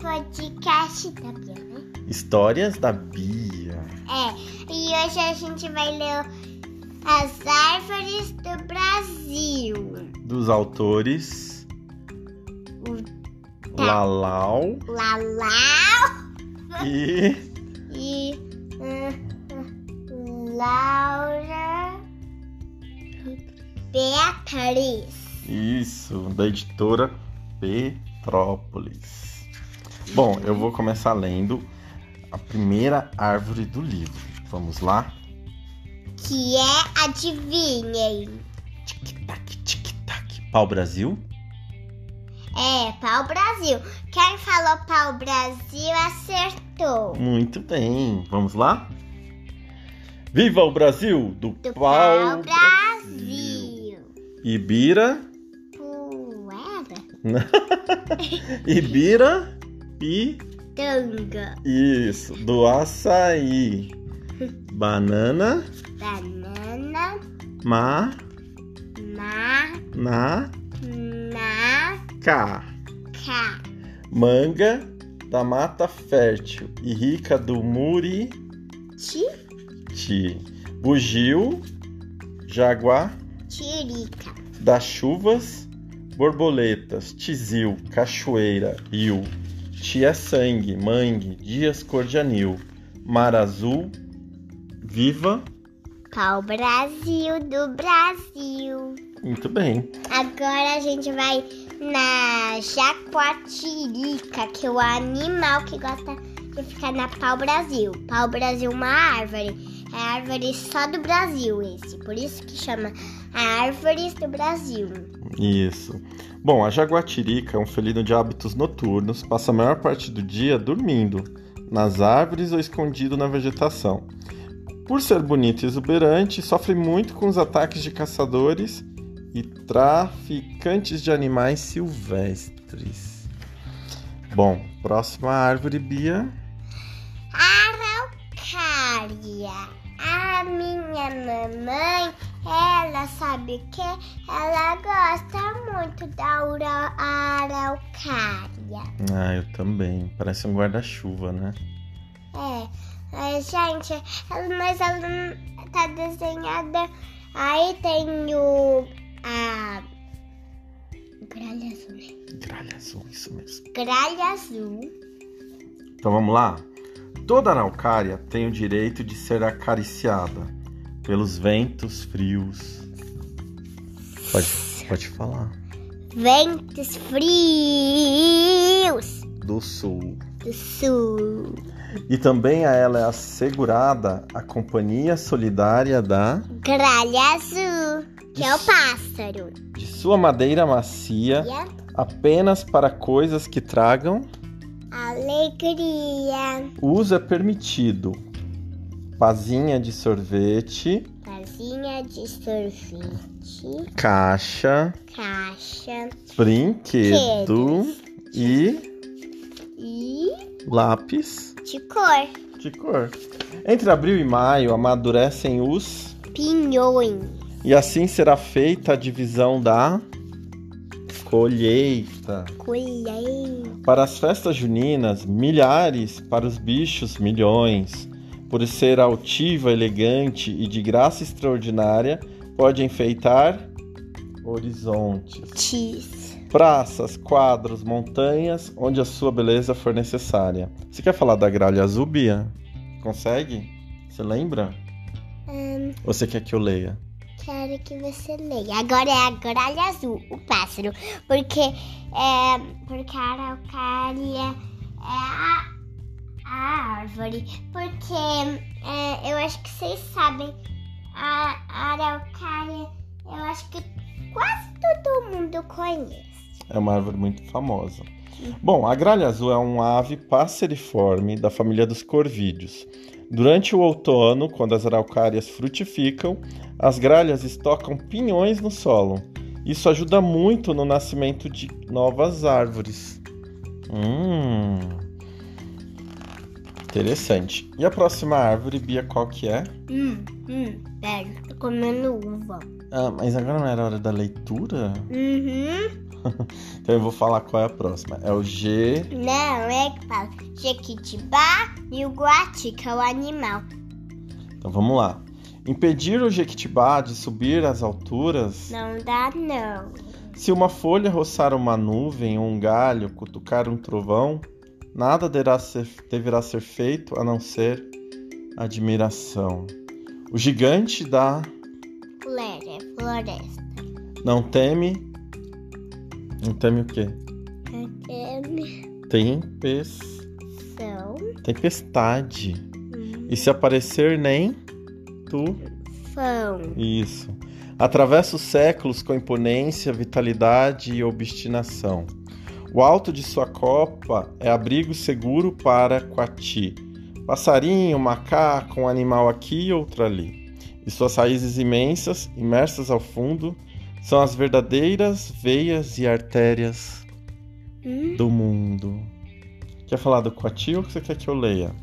podcast da Bia, né? Histórias da Bia. É, e hoje a gente vai ler as árvores do Brasil. Dos autores Tá. Lalau Lalau e e hum, Laura Beatriz. isso, da editora Petrópolis. Bom, eu vou começar lendo a primeira árvore do livro. Vamos lá? Que é, adivinhem, Tic-tac, tic-tac. Pau Brasil? é Pau Brasil. Quem falou Pau Brasil acertou. Muito bem. Vamos lá? Viva o Brasil do, Do Pau, Pau Brasil. Ibira, Poeira. Ibira e Tanga. isso, do açaí. Banana, Banana. ma, Ma. na, Na. cá. Ca. Manga da mata fértil e rica do muri, Ti. ti. Bugio, jaguar, Tirica. das chuvas, borboletas, tizil, cachoeira, rio, tia sangue, mangue, dias cor de anil, mar azul, viva, Pau Brasil do Brasil. muito bem. Agora a gente vai na jaguatirica, que é o animal que gosta de ficar na pau Brasil. Pau Brasil é uma árvore. É a árvore só do Brasil esse. Por isso que chama Árvores do Brasil. Isso. Bom, a jaguatirica é um felino de hábitos noturnos, passa a maior parte do dia dormindo, nas árvores ou escondido na vegetação. Por ser bonito e exuberante, sofre muito com os ataques de caçadores e traficantes de animais silvestres. Bom, próxima árvore, Bia. Araucária. A minha mamãe, ela sabe que? Ela gosta muito da araucária. Ah, eu também. Parece um guarda-chuva, né? É, mas, gente, ela- mas ela tá desenhada. Aí tem o. A. Gralha azul, né? Gralha azul, isso mesmo. Gralha azul. Então vamos lá? Toda araucária tem o direito de ser acariciada pelos ventos frios. Pode, pode falar. Ventos frios Do sul. do sul. E também a ela é assegurada a companhia solidária da Gralha azul, que é o pássaro. de sua madeira macia apenas para coisas que tragam. alegria. O uso é permitido. Pazinha de sorvete, Casinha de sorvete. caixa, Caixa. brinquedo e E lápis de cor. de cor. Entre abril e maio amadurecem os Pinhões. e assim será feita a divisão da colheita. Colher. Para as festas juninas, milhares, para os bichos, milhões. Por ser altiva, elegante e de graça extraordinária, pode enfeitar horizontes. Tis. Praças, quadros, montanhas, onde a sua beleza for necessária. Você quer falar da gralha azul, Bia? Consegue? Você lembra? Hum, Ou você quer que eu leia? quero que você leia. Agora é a gralha azul, o pássaro. Porque é. Porque a araucária é a, a árvore. Porque é, eu acho que vocês sabem. A, a araucária, eu acho que quase todo mundo conhece. É uma árvore muito famosa. Bom, a gralha azul é uma ave passeriforme da família dos corvídeos. Durante o outono, quando as araucárias frutificam, as gralhas estocam pinhões no solo. Isso ajuda muito no nascimento de novas árvores. Hum. Interessante. E a próxima árvore, Bia, qual que é? Hum, hum, pera, tô comendo uva. Ah, mas agora não era hora da leitura? Uhum. Então eu vou falar qual é a próxima. É o G. Não, é que fala Jequitibá e o guati, que é o animal. Então vamos lá. Impedir o jequitibá de subir às alturas. Não dá, não. Se uma folha roçar uma nuvem ou um galho, cutucar um trovão, nada deverá ser, deverá ser feito a não ser admiração. O gigante da Flore, floresta. não teme. Não teme o quê? Tempes, São tempestade. E se aparecer nem tu. fão. Isso. Atravessa os séculos com imponência, vitalidade e obstinação. O alto de sua copa é abrigo seguro para Quati. Passarinho, macaco, um animal aqui e outro ali. E suas raízes imensas, imersas ao fundo, são as verdadeiras veias e artérias Hum? do mundo. Quer falar do Quati ou você quer que eu leia?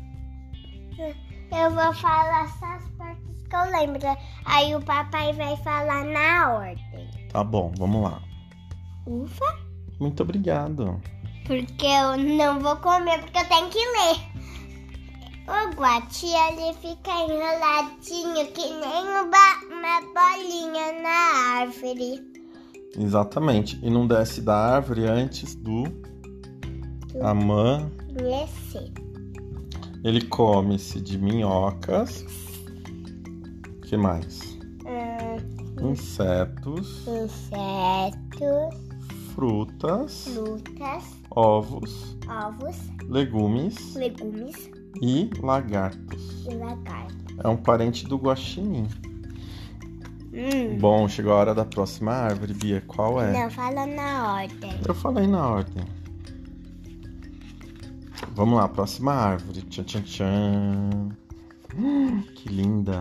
Eu vou falar só as partes que eu lembro. Aí o papai vai falar na ordem. Tá bom, vamos lá. Ufa. Muito obrigado. Porque eu não vou comer, porque eu tenho que ler. O guati, ele fica enroladinho que nem uma, bolinha na árvore. Exatamente. E não desce da árvore antes do amã. Descer. Ele come-se de minhocas. que mais? Hum, Insetos, insetos, frutas, frutas, ovos, ovos, legumes legumes e lagartos. e lagarto. É um parente do guaxinim. Hum, Bom, chegou a hora da próxima árvore, Bia. Qual é? Não, fala na ordem. Eu falei na ordem. Vamos lá, próxima árvore. Tchan, tchan, tchan. Hum, que linda.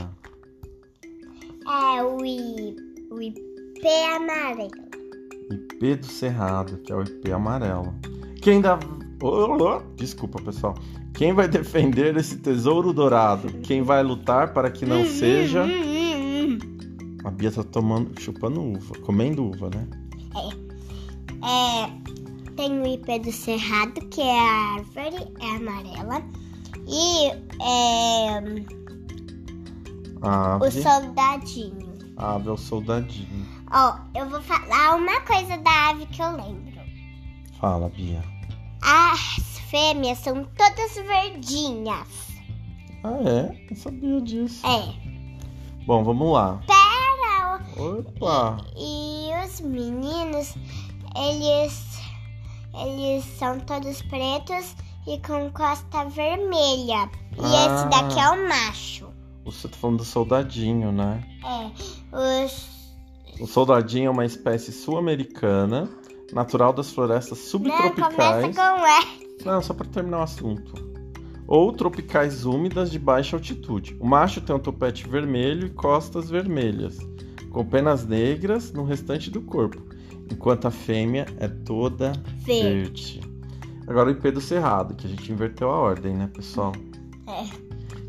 É o, I, o IP amarelo. IP do Cerrado, que é o IP amarelo. Quem dá. Oh, Desculpa, pessoal. Quem vai defender esse tesouro dourado? Quem vai lutar para que não seja. A Bia tá tomando, chupando uva, comendo uva, né? É, tem o IP do cerrado, que é a árvore, é amarela. E é, A o ave, soldadinho. ave é o soldadinho. Ó, eu vou falar uma coisa da ave que eu lembro. Fala, Bia. As fêmeas são todas verdinhas. Ah, é? Não sabia disso. É. Bom, vamos lá. Pera, Opa! E os meninos, eles eles são todos pretos e com costa vermelha. E Ah. esse daqui é o macho. Você tá falando do soldadinho, né? É. Os O soldadinho é uma espécie sul-americana, natural das florestas Não, subtropicais. começa com E. Não, só para terminar o assunto. Ou tropicais úmidas de baixa altitude. O macho tem um topete vermelho e costas vermelhas, com penas negras no restante do corpo, enquanto a fêmea é toda Verde. verde. Agora o IP do Cerrado, que a gente inverteu a ordem, né, pessoal? É.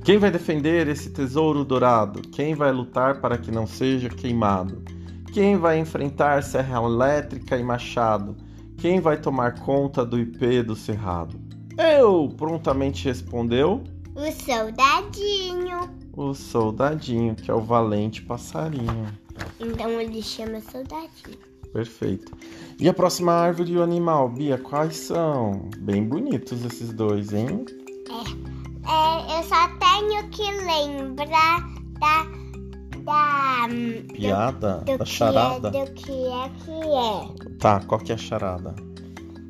Quem vai defender esse tesouro dourado? Quem vai lutar para que não seja queimado? Quem vai enfrentar serra elétrica e machado? Quem vai tomar conta do IP do cerrado? Eu! Prontamente respondeu O soldadinho. o soldadinho, que é o valente passarinho. Então ele chama soldadinho. Perfeito. E a próxima árvore e o animal, Bia, quais são? Bem bonitos esses dois, hein? É, eu só tenho que lembrar da. Da. hum, do- Piada do da que charada. É, do que é que é. Tá, qual que é a charada?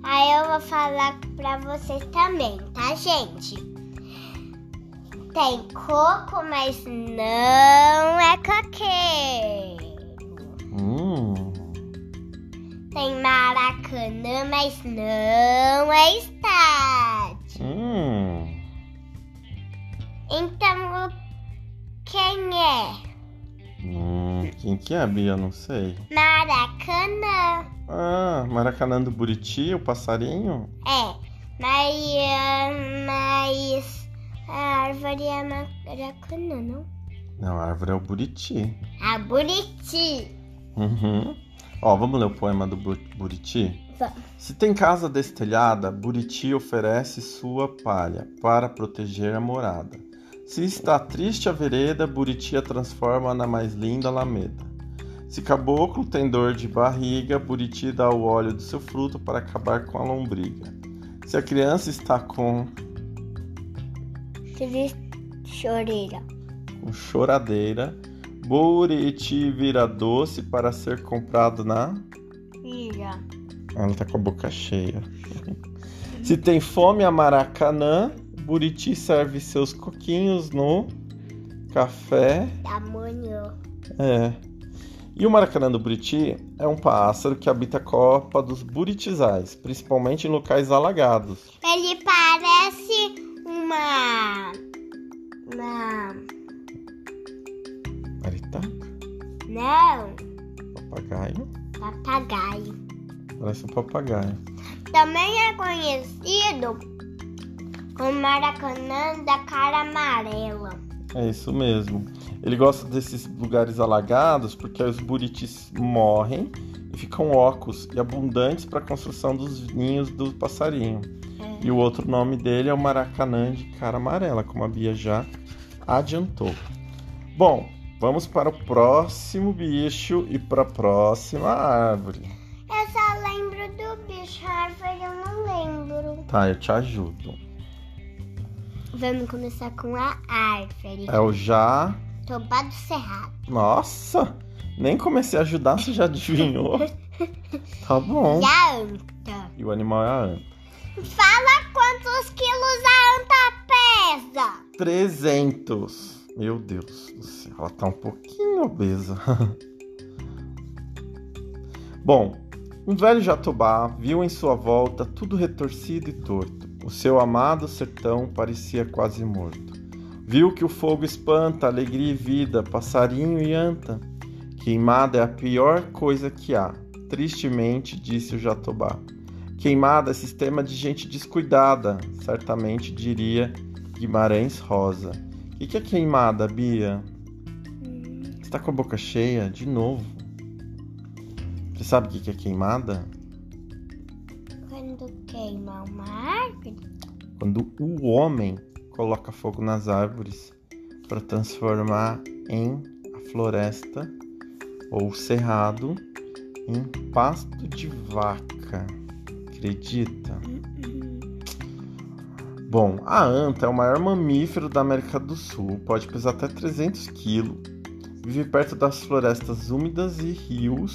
Aí eu vou falar pra vocês também, tá, gente? Tem coco, mas não é coqueiro. Hum, Tem maracanã, mas não é estádio. hum. Então, quem é? Quem que é, Bia? Não sei. Maracanã. Ah, Maracanã do Buriti, o passarinho? É, mas, ah, mas A árvore é maracanã, não? Não, a árvore é o buriti. A buriti. Uhum. Ó, vamos ler o poema do Bu- buriti? Se tem casa destelhada, Buriti oferece sua palha para proteger a morada. Se está triste a vereda, Buriti a transforma na mais linda alameda. Se caboclo tem dor de barriga, Buriti dá o óleo do seu fruto para acabar com a lombriga. Se a criança está com, Choreira. com choradeira, Buriti vira doce para ser comprado na Ira. Ela tá com a boca cheia. Se tem fome a Maracanã, Buriti serve seus coquinhos no café. Tamanho. É. E o Maracanã do Buriti é um pássaro que habita a copa dos buritizais, principalmente em locais alagados. Ele parece uma. Uma. Maritaca, Não. papagaio. Papagaio. Parece um papagaio. Também é conhecido como Maracanã da cara amarela. É isso mesmo. Ele gosta desses lugares alagados porque os buritis morrem e ficam ocos e abundantes para a construção dos ninhos do passarinho. É. E o outro nome dele é o Maracanã de cara amarela, como a Bia já adiantou. Bom, vamos para o próximo bicho e para a próxima árvore. Eu só lembro do bicho, a árvore eu não lembro. Tá, eu te ajudo. Vamos começar com a árvore. É o já. Toba do Cerrado. Nossa! Nem comecei a ajudar, você já adivinhou? Tá bom. E a anta. E o animal é a anta. Fala quantos quilos a anta pesa. 300. Meu Deus do céu, ela tá um pouquinho obesa. Bom, um velho jatobá viu em sua volta tudo retorcido e torto. O seu amado sertão parecia quase morto. Viu que o fogo espanta alegria e vida, passarinho e anta. Queimada é a pior coisa que há, tristemente disse o jatobá. Queimada é sistema de gente descuidada, certamente diria Guimarães Rosa. O que, que é queimada, Bia? Você tá com a boca cheia de novo. Você sabe o que, que é queimada? Quando queima uma árvore. Quando o homem coloca fogo nas árvores para transformar em a floresta ou cerrado em pasto de vaca. Acredita? Bom, a anta é o maior mamífero da América do Sul, pode pesar até 300 quilos, vive perto das florestas úmidas e rios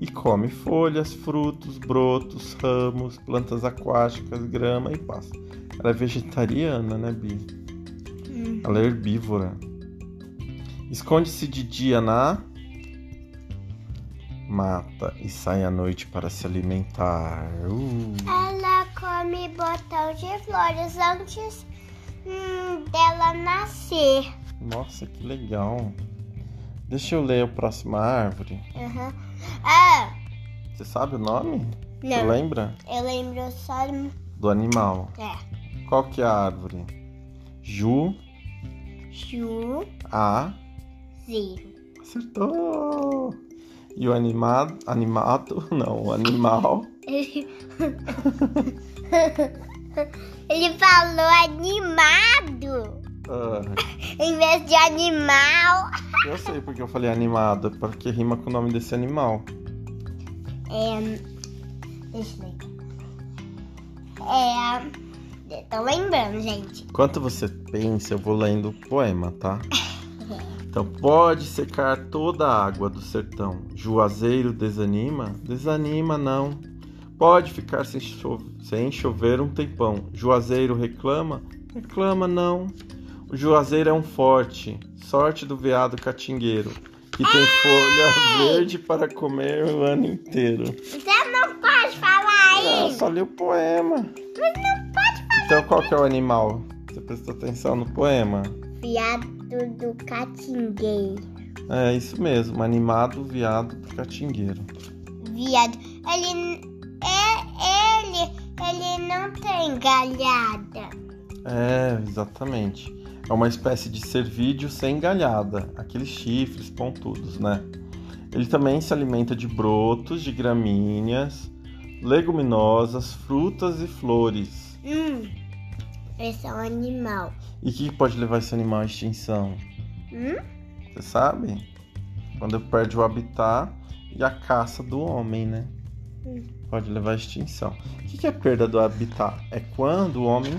e come folhas, frutos, brotos, ramos, plantas aquáticas, grama e pasto. Ela é vegetariana, né, Bi? Ela é herbívora. Esconde-se de dia na mata e sai à noite para se alimentar. Uh. Ela come botão de flores antes hum, dela nascer. Nossa, que legal. Deixa eu ler a próxima árvore. Uhum. Ah, Você sabe o nome? Você não. lembra? Eu lembro só. Do animal. É. Qual que é a árvore? Ju, Chu, a, zero. acertou. E o animado, animado, não, o animal. Ele... Ele falou animado Ah, em vez de animal. Eu sei porque eu falei animado, é porque rima com o nome desse animal. É. Deixa eu ver. É. Tô lembrando, gente. Enquanto você pensa, eu vou lendo o poema, tá? Então, pode secar toda a água do sertão. Juazeiro desanima? Desanima, não. Pode ficar sem, cho sem chover um tempão. Juazeiro reclama? Reclama, não. O Juazeiro é um forte, sorte do veado catingueiro, que tem folha verde para comer o ano inteiro. Você não pode falar Ah, isso. só li o poema. Mas não pode falar. Então, qual que é o animal? Você prestou atenção no poema? Viado do catingueiro. É isso mesmo, animado, viado, catingueiro. Viado. Ele. É, ele. Ele não tem galhada. É, exatamente. É uma espécie de cervídeo sem galhada, aqueles chifres pontudos, né? Ele também se alimenta de brotos, de gramíneas, leguminosas, frutas e flores. Hum, esse é um animal. E o que pode levar esse animal à extinção? Hum? Você sabe? Quando perde o habitat e a caça do homem, né? Hum. Pode levar à extinção. O que é perda do habitat? É quando o homem,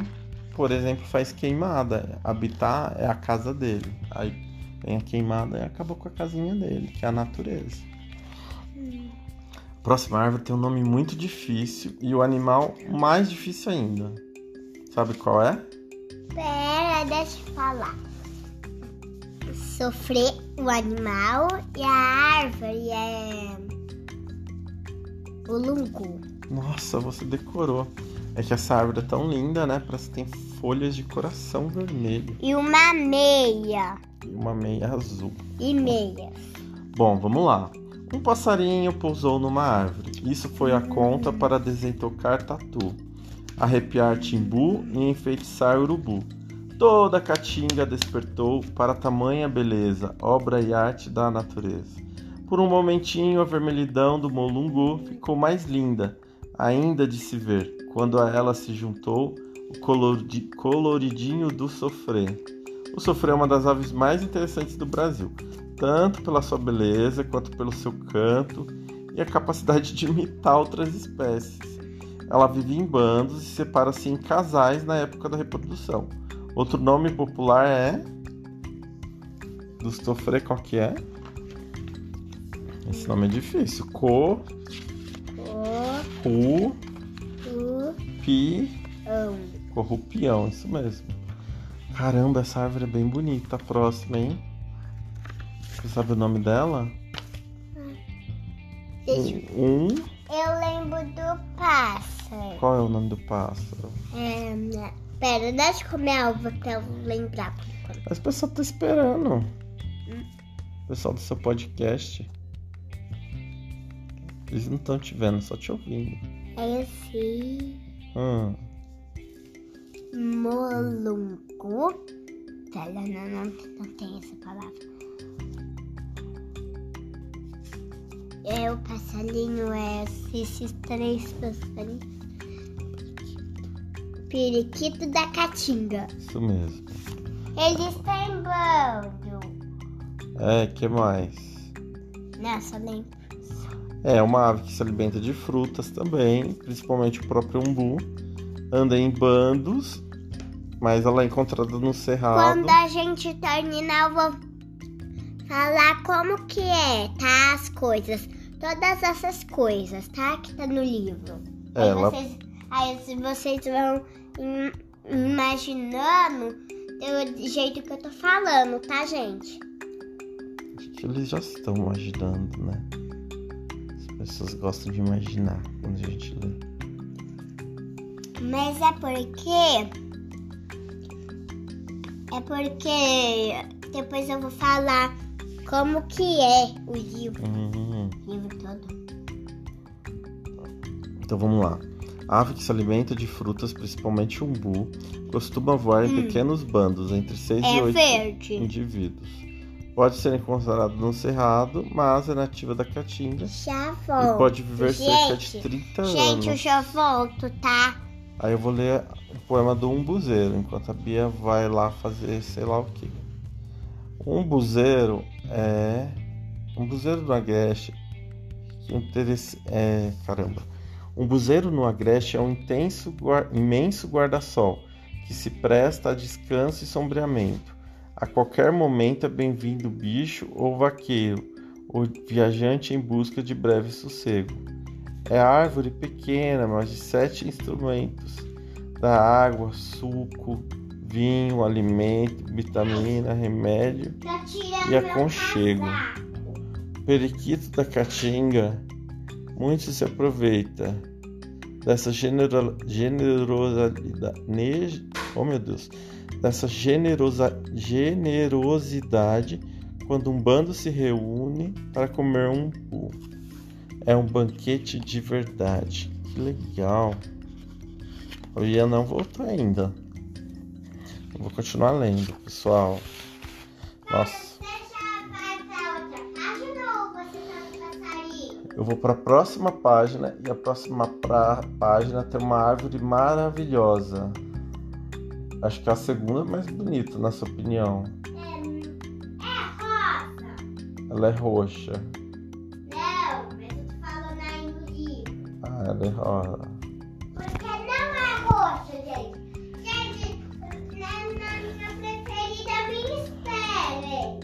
por exemplo, faz queimada. Habitat é a casa dele. Aí vem a queimada e acabou com a casinha dele, que é a natureza. A próxima árvore tem um nome muito difícil e o animal mais difícil ainda. Sabe qual é? Pera, deixa eu falar. Sofrer o animal e a árvore é. O lungu. Nossa, você decorou. É que essa árvore é tão linda, né? Parece que tem folhas de coração vermelho E uma meia. e uma meia azul. E meias. Bom, vamos lá. Um passarinho pousou numa árvore. Isso foi a conta para desentocar tatu, arrepiar timbu e enfeitiçar urubu. Toda a caatinga despertou para tamanha beleza, obra e arte da natureza. Por um momentinho a vermelhidão do molungu ficou mais linda, ainda de se ver, quando a ela se juntou o coloridi- coloridinho do sofrê. O sofrê é uma das aves mais interessantes do Brasil tanto pela sua beleza quanto pelo seu canto e a capacidade de imitar outras espécies. Ela vive em bandos e separa-se em casais na época da reprodução. Outro nome popular é do sofrê, qual que é? Esse nome é difícil. Co, ru, u, pi, ão. corrupião, isso mesmo. Caramba, essa árvore é bem bonita. A próxima, hein? Você sabe o nome dela? Eu- Um. Eu lembro do pássaro. Qual é o nome do pássaro? É? Pera, deixa eu comer a uva pra eu lembrar. Mas o pessoal tá esperando. O pessoal do seu podcast. Eles não estão te vendo, só te ouvindo. É esse Hum, molungu. Pera, não, não, não tem essa palavra. É o passarinho, é esses três passarinhos. Periquito da caatinga. isso mesmo. Eles têm bando. É, que mais? Nossa, lembro. É uma ave que se alimenta de frutas também, principalmente o próprio umbu. Anda em bandos, mas ela é encontrada no cerrado. Quando a gente terminar, eu vou falar como que é, tá? As coisas. Todas essas coisas, tá? Que tá no livro. Aí, Ela, vocês, aí vocês vão im- imaginando do jeito que eu tô falando, tá, gente? acho que eles já estão imaginando, né? As pessoas gostam de imaginar quando a gente lê. Mas é porque. É porque depois eu vou falar como que é o livro. Hum. O livro todo. Então vamos lá. A ave que se alimenta de frutas, principalmente umbu, costuma voar em pequenos bandos, entre 6 e É 8 verde. indivíduos. Pode ser encontrado no cerrado, mas é nativa da caatinga Já e volto. pode viver cerca de Gente, 30 Gente, eu anos. já volto, tá? Aí eu vou ler o poema do umbuzeiro, enquanto a Bia vai lá fazer sei lá o que. Umbuzeiro é. Umbuzeiro do Agreste. Interesse. É. Caramba. Umbuzeiro no Agreste é um intenso, guar- imenso guarda-sol que se presta a descanso e sombreamento. A qualquer momento é bem-vindo bicho ou vaqueiro, ou viajante em busca de breve sossego. É árvore pequena, mas de sete instrumentos: da água, suco, vinho, alimento, vitamina, remédio e aconchego. Periquito da Caatinga, muito se aproveita dessa genero- generosidade, ne- oh meu Deus, dessa generosa, generosidade quando um bando se reúne para comer um pu. É um banquete de verdade. Que legal. O Ian não voltou ainda. Vou continuar lendo, pessoal. Nossa. Eu vou para a próxima página e a próxima página tem uma árvore maravilhosa. Acho que é a segunda mais bonita, na sua opinião. É, é rosa. Ela é roxa. Não, mas eu tô falando aí no livro. Ah, ela é rosa. Porque não é roxo, gente. Gente, na, na minha preferida, esperem.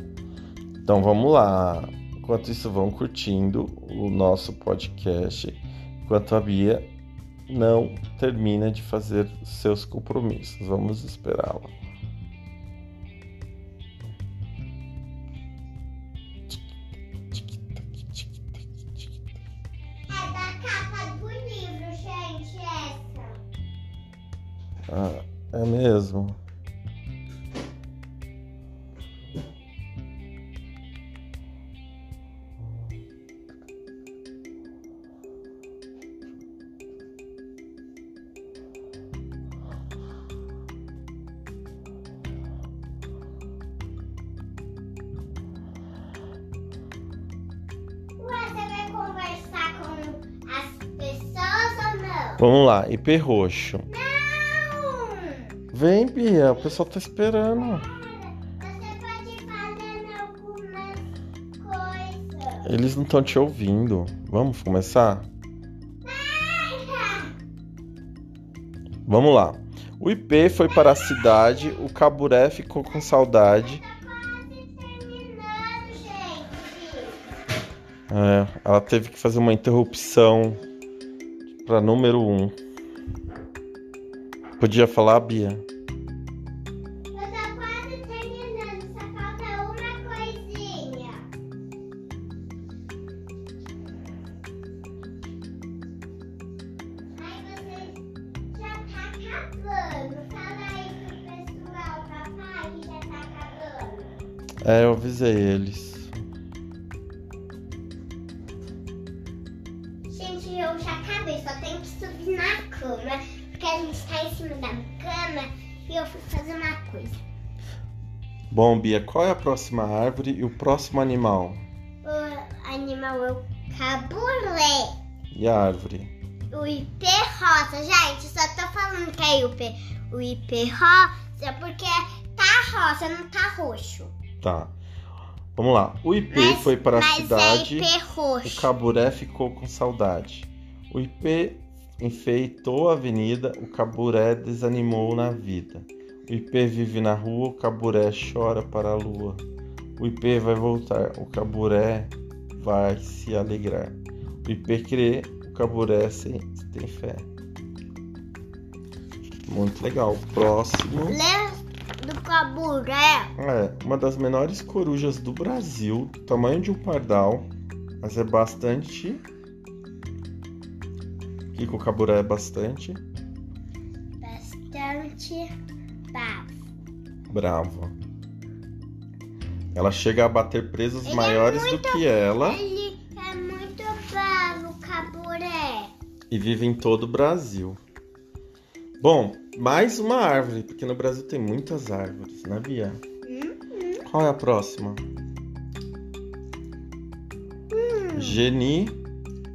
Então vamos lá. Enquanto isso, vão curtindo o nosso podcast. Enquanto a Bia não termina de fazer seus compromissos. Vamos esperá-la. É da capa do livro, gente, essa. Ah, é mesmo? Vamos lá, IP roxo. Não! Vem, Bia, o pessoal tá esperando. Você pode fazer. Eles não estão te ouvindo. Vamos começar? Vamos lá. O IP foi para a cidade, o Caburé ficou com saudade. Tá. É, ela teve que fazer uma interrupção para número 1. Um. Podia falar, Bia? Já tá quase terminando, só falta uma coisinha. Ai, você já tá acabando. Fala aí pro pessoal, papai, que já tá acabando. É, eu avisei eles. Bom, Bia, qual é a próxima árvore e o próximo animal? O animal é o caburé. E a árvore? O IP rosa, gente, só tô falando que é o IP, o IP rosa porque tá rosa, não tá roxo. Tá. Vamos lá. O IP Mas- foi para a mas cidade. é O. Caburé ficou com saudade. O IP enfeitou a avenida, o Caburé desanimou na vida. O IP vive na rua, o Caburé chora para a lua. O IP vai voltar, o Caburé vai se alegrar. O IP crê, o Caburé se- tem fé. Muito legal. Próximo. Lembra do caburé? É, uma das menores corujas do Brasil, tamanho de um pardal, mas é bastante. O que o caburé é bastante? Bastante. Bravo. Ela chega a bater presas Ele é maiores do muito- que ela Ele é muito bravo, caburé. e vive em todo o Brasil. Bom, mais uma árvore, porque no Brasil tem muitas árvores, né, Bia? Hum, Qual é a próxima? Geni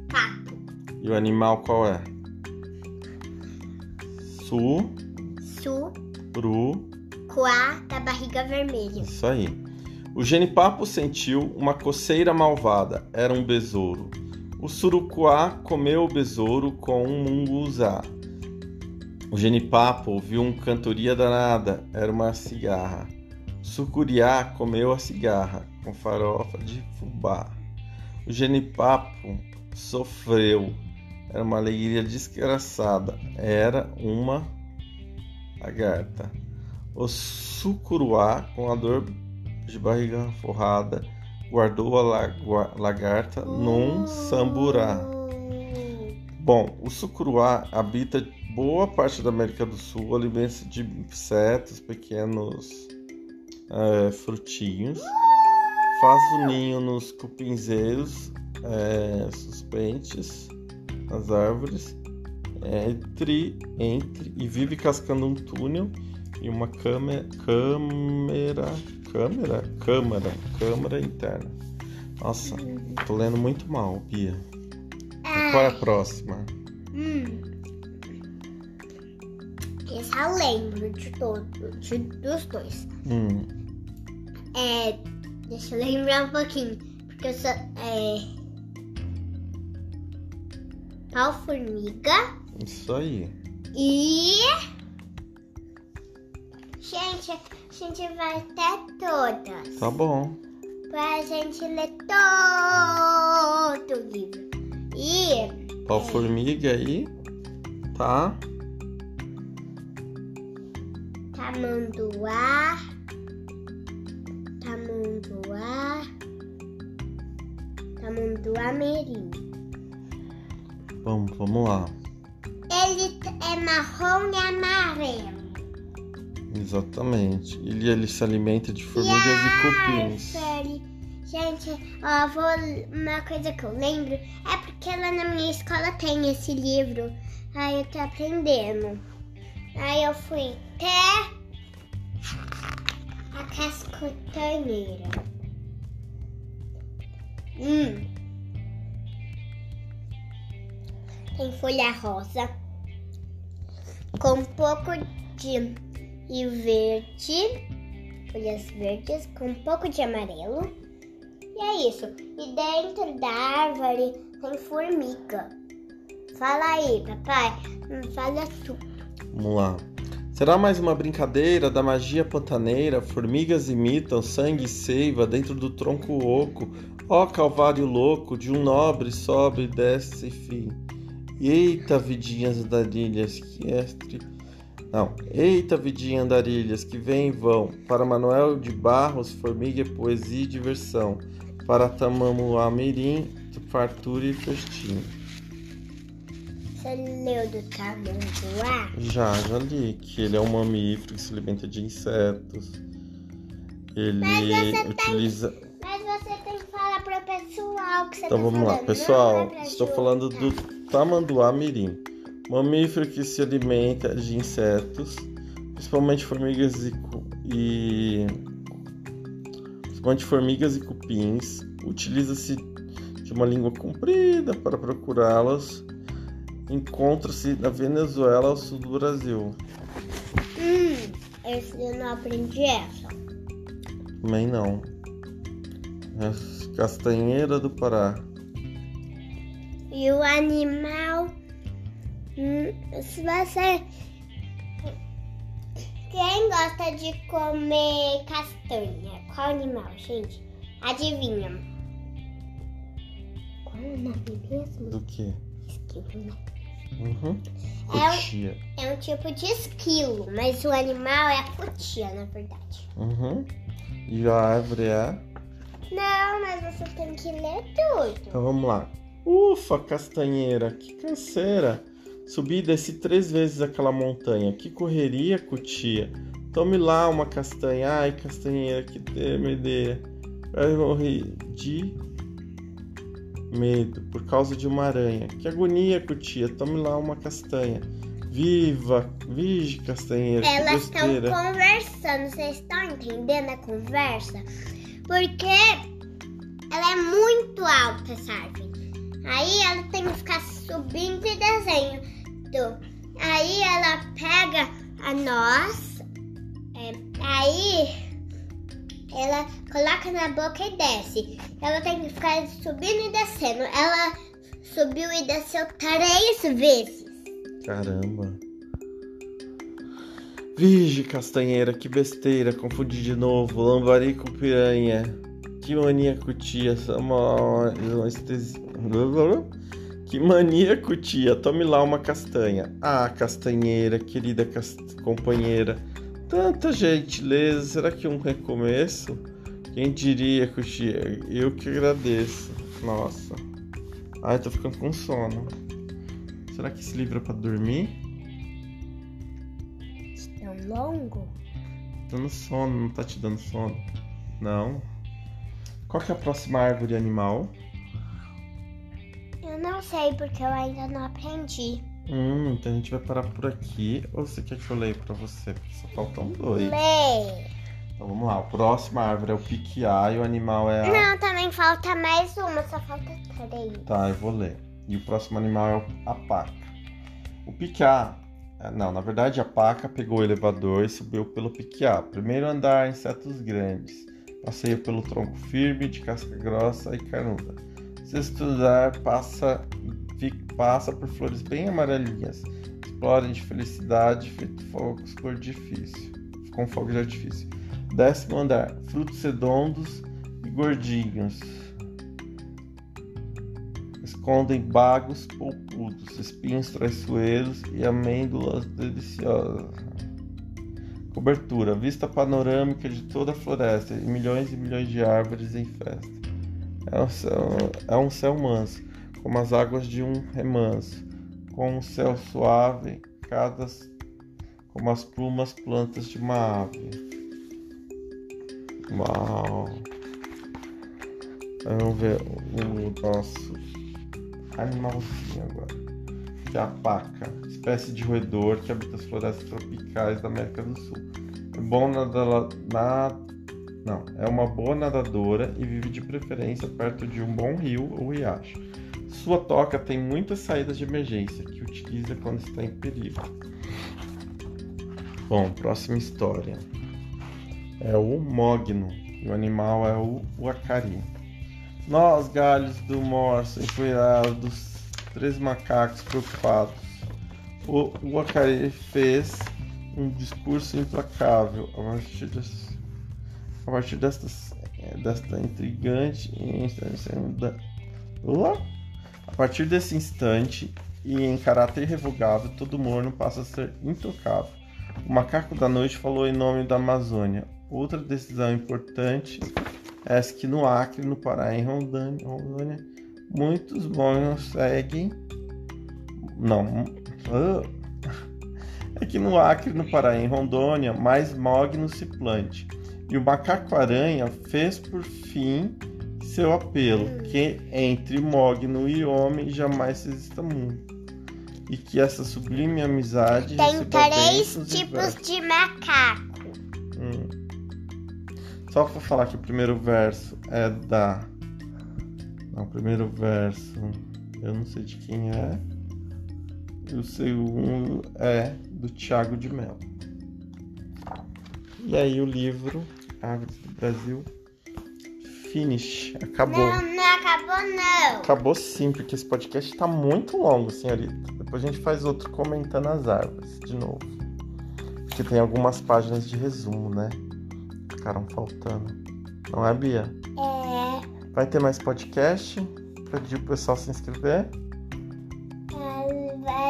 papo. e o animal qual é? Su, Su, Bru, coá da barriga vermelha. isso aí. O genipapo sentiu uma coceira malvada, era um besouro. O surucuá comeu o besouro com um munguzá. O genipapo ouviu um cantoria danada, era uma cigarra. O sucuriá comeu a cigarra com farofa de fubá. O genipapo sofreu, era uma alegria desgraçada, era uma lagarta. O sucuruá, com a dor de barriga forrada, guardou a lagarta num samburá. Bom, o sucuruá habita boa parte da América do Sul, alimenta-se de insetos, pequenos eh, frutinhos, faz o ninho nos cupinzeiros eh, suspentes nas árvores, entre, entre e vive cascando um túnel e uma câmera, câmera, câmera, câmara, câmara interna. Nossa, tô lendo muito mal, Bia. Qual é a próxima? Hum. Esse eu lembro de todos, de, dos dois. Hum, É, deixa eu lembrar um pouquinho, porque eu sou, é, pau formiga isso aí. e gente, a gente vai até todas Tá bom. pra gente ler todo o livro. E Pau formiga aí. Tá. tamanduá, tamanduá, tamanduá mirim. Vamos, vamos lá. Ele é marrom e amarelo. Exatamente. Ele, ele se alimenta de formigas e e cupins. Gente, ó, vou, uma coisa que eu lembro é porque lá na minha escola tem esse livro. Aí eu tô aprendendo. Aí eu fui até a cascotaneira. Hum. Tem folha rosa com um pouco de e verde folhas verdes com um pouco de amarelo. E é isso. E dentro da árvore tem formiga. Fala aí, papai. Hum, Fala tu. Vamos lá. Será mais uma brincadeira da magia pantaneira? Formigas imitam sangue e seiva dentro do tronco oco. Ó calvário louco, de um nobre sobe desce fim. Eita, vidinhas andarilhas, que estre... Não. Eita, vidinha andarilhas, que vem e vão. Para Manuel de Barros, formiga é poesia e diversão. Para Tamamuá Mirim, fartura e festim. Você leu do tamanduá? Já, já li que ele é um mamífero que se alimenta de insetos. Ele utiliza. Mas você tem que falar pro pessoal que você Então tá vamos lá, falando, pessoal. é Estou falando do tamanduá mirim. Mamífero que se alimenta de insetos, principalmente formigas e, e principalmente formigas e cupins. Utiliza-se de uma língua comprida para procurá-las. Encontra-se na Venezuela ao sul do Brasil. Hum, esse eu não aprendi essa. Também não. É Castanheira do Pará. E o animal. Hum, se você. Quem gosta de comer castanha? Qual animal, gente? Adivinha. Qual é o nome mesmo? Do que? Esquilo, né? Uhum. É um- Cotia. É um tipo de esquilo, mas o animal é a cutia, na verdade. Uhum. E a árvore é. Não, mas você tem que ler tudo. Então vamos lá. Ufa, castanheira, que canseira. Subi e desci três vezes aquela montanha. Que correria, cutia. Tome lá uma castanha. Ai, castanheira, que temedeira. Eu morri de medo por causa de uma aranha. Que agonia, cutia. Tome lá uma castanha. Viva, vige, castanheira. que Elas estão conversando, vocês estão entendendo a conversa? Porque ela é muito alta, essa árvore. Aí ela tem que ficar subindo e desenhando. Aí ela pega a noz, é, aí ela coloca na boca e desce. Ela tem que ficar subindo e descendo. Ela subiu e desceu três vezes. Caramba. Vige, castanheira, que besteira, confundi de novo. Lambari com piranha. Que mania cutia, uma anestesia. Que mania cutia, tome lá uma castanha. Ah, castanheira, querida cas- companheira. Tanta gentileza, será que um recomeço? Quem diria, cutia? Eu que agradeço. Nossa. Ai, tô ficando com sono. Será que esse livro é pra dormir? Tão longo? Dando sono, não tá te dando sono? Não. Qual que é a próxima árvore animal? Eu não sei porque eu ainda não aprendi. Hum, então a gente vai parar por aqui. Ou você quer que eu leia pra você? Porque só faltam dois. Lê. Então vamos lá. A próxima árvore é o piquiá e o animal é a. Não, também falta mais uma, só falta três. Tá, eu vou ler. E o próximo animal é o- a paca. O piquiá. é, Não, na verdade a paca pegou o elevador e subiu pelo piquiá. Primeiro andar, insetos grandes. Passeio pelo tronco firme, de casca grossa e carnuda. Sexto andar, passa, passa por flores bem amarelinhas. Explora de felicidade, feito fogos cor difícil. Com fogo de artifício. Décimo andar, frutos redondos e gordinhos escondem bagos polpudos, espinhos traiçoeiros e amêndoas deliciosas. Cobertura, vista panorâmica de toda a floresta e milhões e milhões de árvores em festa. É um céu, é um céu manso, como as águas de um remanso, com um céu suave, cada como as plumas plantas de uma ave. Uau! Vamos ver o nosso animalzinho agora. Que é a paca, espécie de roedor que habita as florestas tropicais da América do Sul. É bom nadador, na, não, é uma boa nadadora e vive de preferência perto de um bom rio ou riacho. Sua toca tem muitas saídas de emergência que utiliza quando está em perigo. Bom, próxima história. É o mogno e o animal é o uacari. Nós, galhos do morso, empoeirados, três macacos preocupados. O Uacari fez um discurso implacável a partir, a partir desta intrigante e da- Uá? A partir desse instante e em caráter irrevogável, todo morno passa a ser intocável. O macaco da noite falou em nome da Amazônia. Outra decisão importante é que no Acre, no Pará e em Rondônia, Rondônia muitos mornos seguem. Não. É que no Acre, no Pará e em Rondônia, mais mogno se plante. E o macaco-aranha fez por fim seu apelo, que entre mogno e homem jamais exista mundo. E que essa sublime amizade Tem três tipos de macaco. Hum. Só pra falar que o primeiro verso é da. Não, o primeiro verso eu não sei de quem é. E o segundo é do Tiago de Mello. E aí o livro Árvores do Brasil finish. Acabou. Não, não acabou não. Acabou sim, porque esse podcast tá muito longo, senhorita. Depois a gente faz outro comentando as árvores de novo. Porque tem algumas páginas de resumo, né? Ficaram faltando. Não é, Bia? É, Vai ter mais podcast? Pedir pro pessoal se inscrever?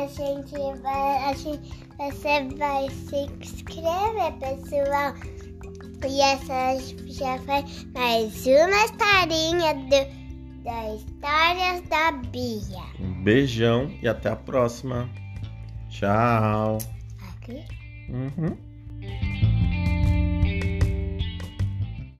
a gente vai, a gente, você vai se inscrever, pessoal. E essa já foi mais uma historinha do, da Histórias da Bia. Um beijão e até a próxima. Tchau. Aqui. Uhum.